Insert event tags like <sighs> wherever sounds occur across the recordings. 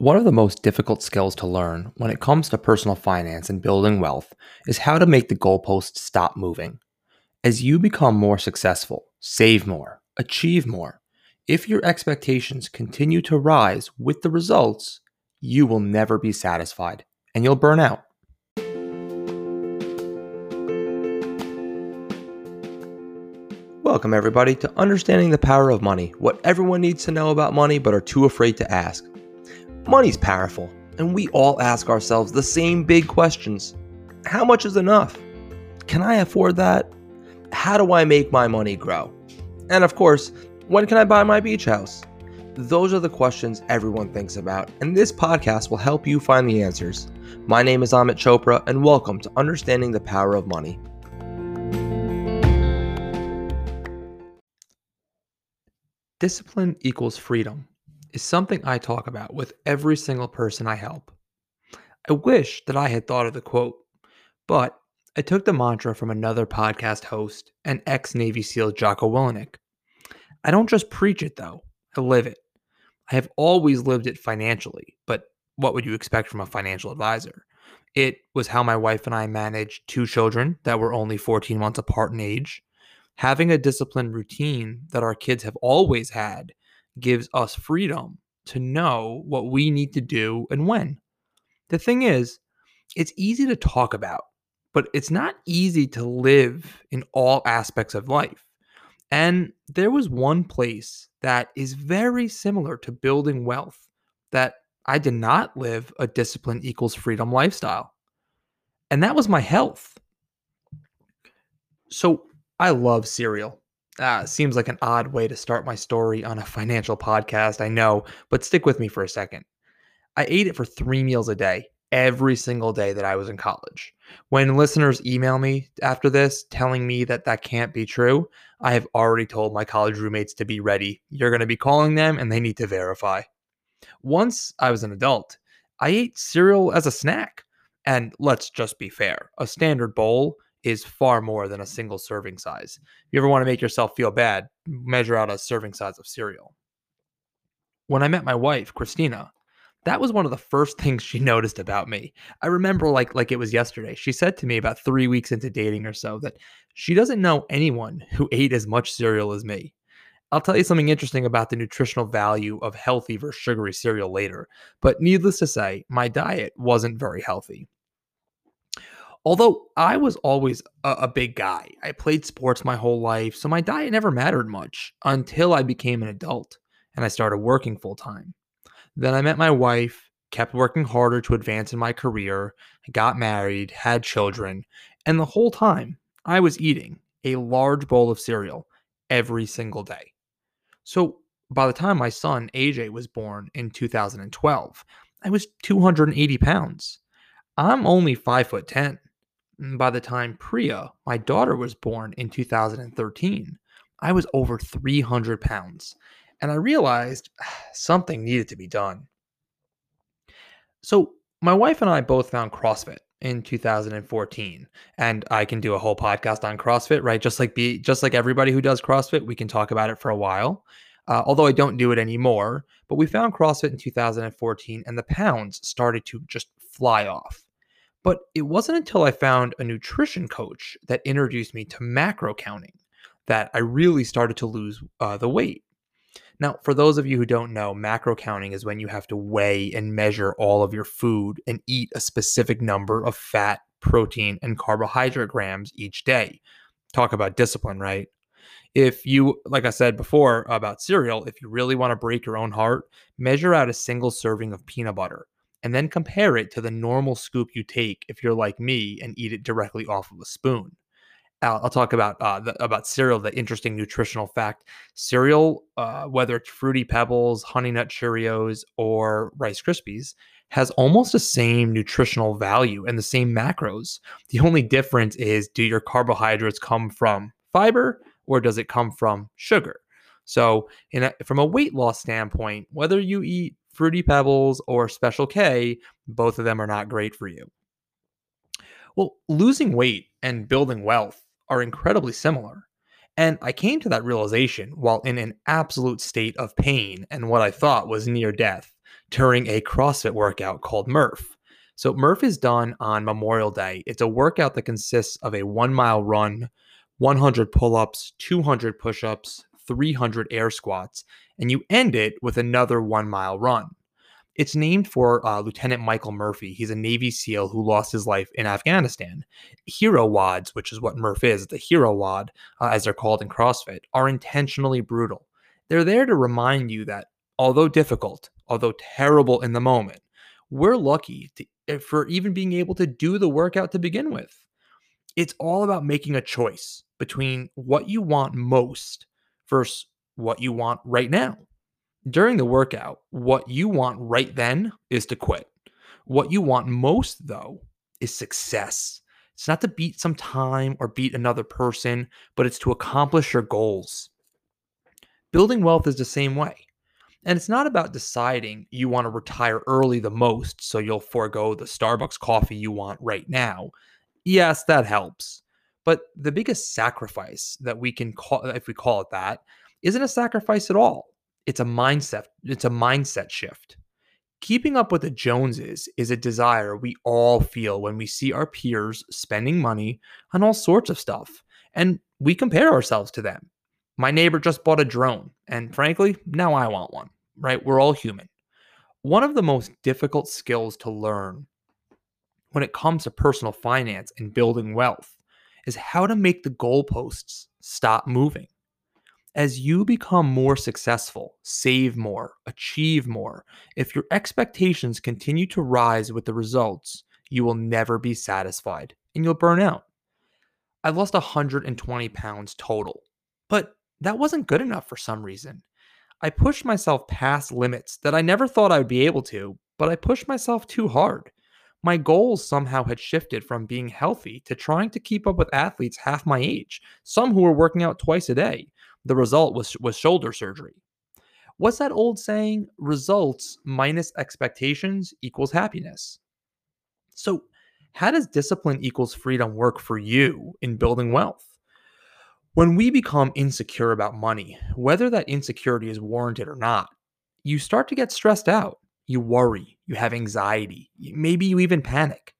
One of the most difficult skills to learn when it comes to personal finance and building wealth is how to make the goalposts stop moving. As you become more successful, save more, achieve more, if your expectations continue to rise with the results, you will never be satisfied and you'll burn out. Welcome, everybody, to Understanding the Power of Money what everyone needs to know about money but are too afraid to ask. Money's powerful, and we all ask ourselves the same big questions How much is enough? Can I afford that? How do I make my money grow? And of course, when can I buy my beach house? Those are the questions everyone thinks about, and this podcast will help you find the answers. My name is Amit Chopra, and welcome to Understanding the Power of Money. Discipline equals freedom is something I talk about with every single person I help. I wish that I had thought of the quote, but I took the mantra from another podcast host and ex Navy SEAL Jocko Willink. I don't just preach it though, I live it. I have always lived it financially, but what would you expect from a financial advisor? It was how my wife and I managed two children that were only 14 months apart in age. Having a disciplined routine that our kids have always had gives us freedom to know what we need to do and when. The thing is, it's easy to talk about, but it's not easy to live in all aspects of life. And there was one place that is very similar to building wealth that I did not live a discipline equals freedom lifestyle. And that was my health. So I love cereal. Uh, seems like an odd way to start my story on a financial podcast, I know, but stick with me for a second. I ate it for three meals a day, every single day that I was in college. When listeners email me after this telling me that that can't be true, I have already told my college roommates to be ready. You're going to be calling them and they need to verify. Once I was an adult, I ate cereal as a snack. And let's just be fair a standard bowl is far more than a single serving size. If you ever want to make yourself feel bad, measure out a serving size of cereal. When I met my wife, Christina, that was one of the first <laughs> things she noticed about me. I remember like like it was yesterday. She said to me about 3 weeks into dating or so that she doesn't know anyone who <laughs> ate as much cereal as me. I'll tell you something interesting about the nutritional value of healthy versus sugary cereal later, but needless to say, my diet wasn't very healthy. Although I was always a, a, big guy, I played sports my whole life, so my diet never mattered much until I became an adult and I started working full time. Then I met my wife, kept working harder to advance in my career, got married, had children, and the whole time I was eating a large bowl of cereal every single day. So by the time my son AJ was born in 2012, I was 280 pounds. I'm only five foot 10 by the time Priya, my daughter, was born in 2013, I was over 300 pounds. And I realized <sighs> something needed to be done. So, my wife and I both found CrossFit in 2014 and i can do a whole podcast on crossfit right just like be just like everybody who does crossfit we can talk about it for a while uh, although i don't do it anymore but we found crossfit in 2014 and the pounds started to just fly off but it wasn't until I found a nutrition coach that introduced me to macro counting that I really started to lose uh, the weight. Now, for those of you who don't know, macro counting is when you have to weigh and measure all of your food and eat a specific number of fat, protein, and carbohydrate grams each day. Talk about discipline, right? If you, like I said before about cereal, if you really want to break your own heart, measure out a single serving of peanut butter and then compare it to the normal scoop you take if you're like me and eat it directly off of a spoon. I'll, I'll talk about uh, the, about cereal. The interesting nutritional fact: cereal, uh, whether it's Fruity Pebbles, Honey Nut Cheerios, or Rice Krispies, has almost the same nutritional value and the same macros. The only difference is: do your carbohydrates come from fiber or does it come from sugar? So, a, from a weight loss standpoint, whether you eat Fruity Pebbles or Special K, both of them are not great for you. Well, losing weight and building wealth are incredibly similar. And I came to that realization while in an absolute state of pain and what I thought was near death during a CrossFit workout called Murph. So, Murph is done on Memorial Day. It's a workout that consists of a one mile run, 100 pull ups, 200 push ups, 300 air squats, and you end it with another one mile run. It's named for uh, Lieutenant Michael Murphy. He's a Navy SEAL who lost his life in Afghanistan. Hero WODs, which is what Murph is, the Hero WOD, uh, as they're called in CrossFit, are intentionally brutal. They're there to remind you that, although difficult, although terrible in the moment, we're lucky to, eh, for even being able to do the workout to begin with. It's all about making a choice between what you want most versus what you want right now. During the workout, what you want right then is to quit. What you want most, though, is success. It's not to beat some time or beat another person, but it's to accomplish your goals. Building wealth is the same way. And it's not about deciding you want to retire early the most, so you'll forego the Starbucks coffee you want right now. Yes, that helps. But the biggest sacrifice that we can call, if we call it that, isn't a sacrifice at all. It's a mindset, it's a mindset shift. Keeping up with the Joneses is a desire we all feel when we see our peers spending money on all sorts of stuff, and we compare ourselves to them. My neighbor just bought a drone, and frankly, now I want one, right? We're all human. One of the most difficult skills to learn when it comes to personal finance and building wealth is how to make the goalposts stop moving. As you become more successful, save more, achieve more, if your expectations continue to rise with the results, you will never be satisfied and you'll burn out. I lost 120 pounds total, but that wasn't good enough for some reason. I pushed myself past limits that I never thought I would be able to, but I pushed myself too hard. My goals somehow had shifted from being healthy to trying to keep up with athletes half my age, some who were working out twice a day. The result was, was shoulder surgery. What's that old saying? Results minus expectations equals happiness. So, how does discipline equals freedom work for you in building wealth? When we become insecure about money, whether that insecurity is warranted or not, you start to get stressed out. You worry, you have anxiety, maybe you even panic.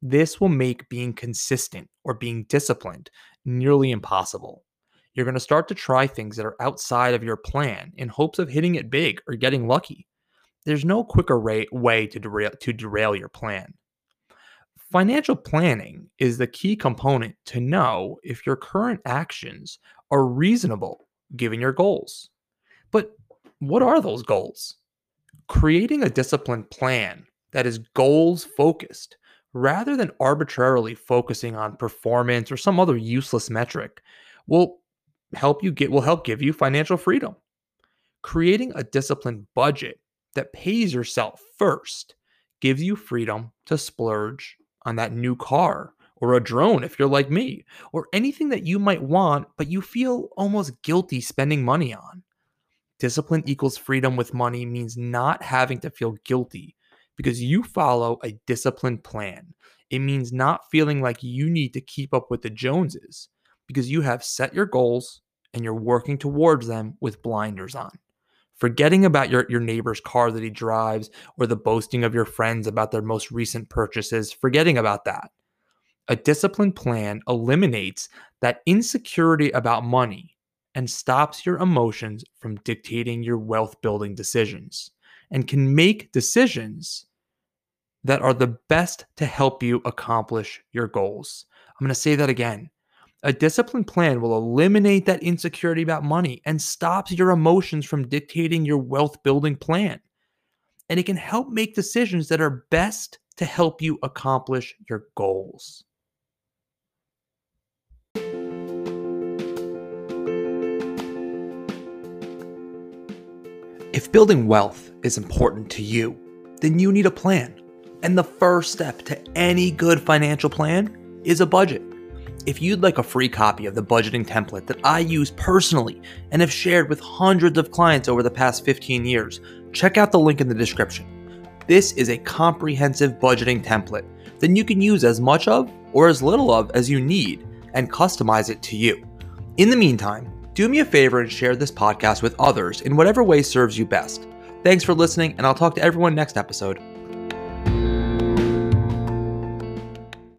This will make being consistent or being disciplined nearly impossible. You're going to start to try things that are outside of your plan in hopes of hitting it big or getting lucky. There's no quicker way to derail, to derail your plan. Financial planning is the key component to know if your current actions are reasonable given your goals. But what are those goals? Creating a disciplined plan that is goals focused rather than arbitrarily focusing on performance or some other useless metric will help you get will help give you financial freedom. Creating a disciplined budget that pays yourself first gives you freedom to splurge on that new car or a drone if you're like me, or anything that you might want but you feel almost guilty spending money on. Discipline equals freedom with money means not having to feel guilty because you follow a disciplined plan. It means not feeling like you need to keep up with the Joneses because you have set your goals and you're working towards them with blinders on. Forgetting about your, your neighbor's car that he drives or the boasting of your friends about their most recent purchases, forgetting about that. A disciplined plan eliminates that insecurity about money and stops your emotions from dictating your wealth building decisions and can make decisions that are the best to help you accomplish your goals. I'm going to say that again. A disciplined plan will eliminate that insecurity about money and stops your emotions from dictating your wealth building plan. And it can help make decisions that are best to help you accomplish your goals. If building wealth is important to you, then you need a plan. And the first step to any good financial plan is a budget. If you'd like a free copy of the budgeting template that I use personally and have shared with hundreds of clients over the past 15 years, check out the link in the description. This is a comprehensive budgeting template that you can use as much of or as little of as you need and customize it to you. In the meantime, do me a favor and share this podcast with others in whatever way serves you best. Thanks for listening, and I'll talk to everyone next episode.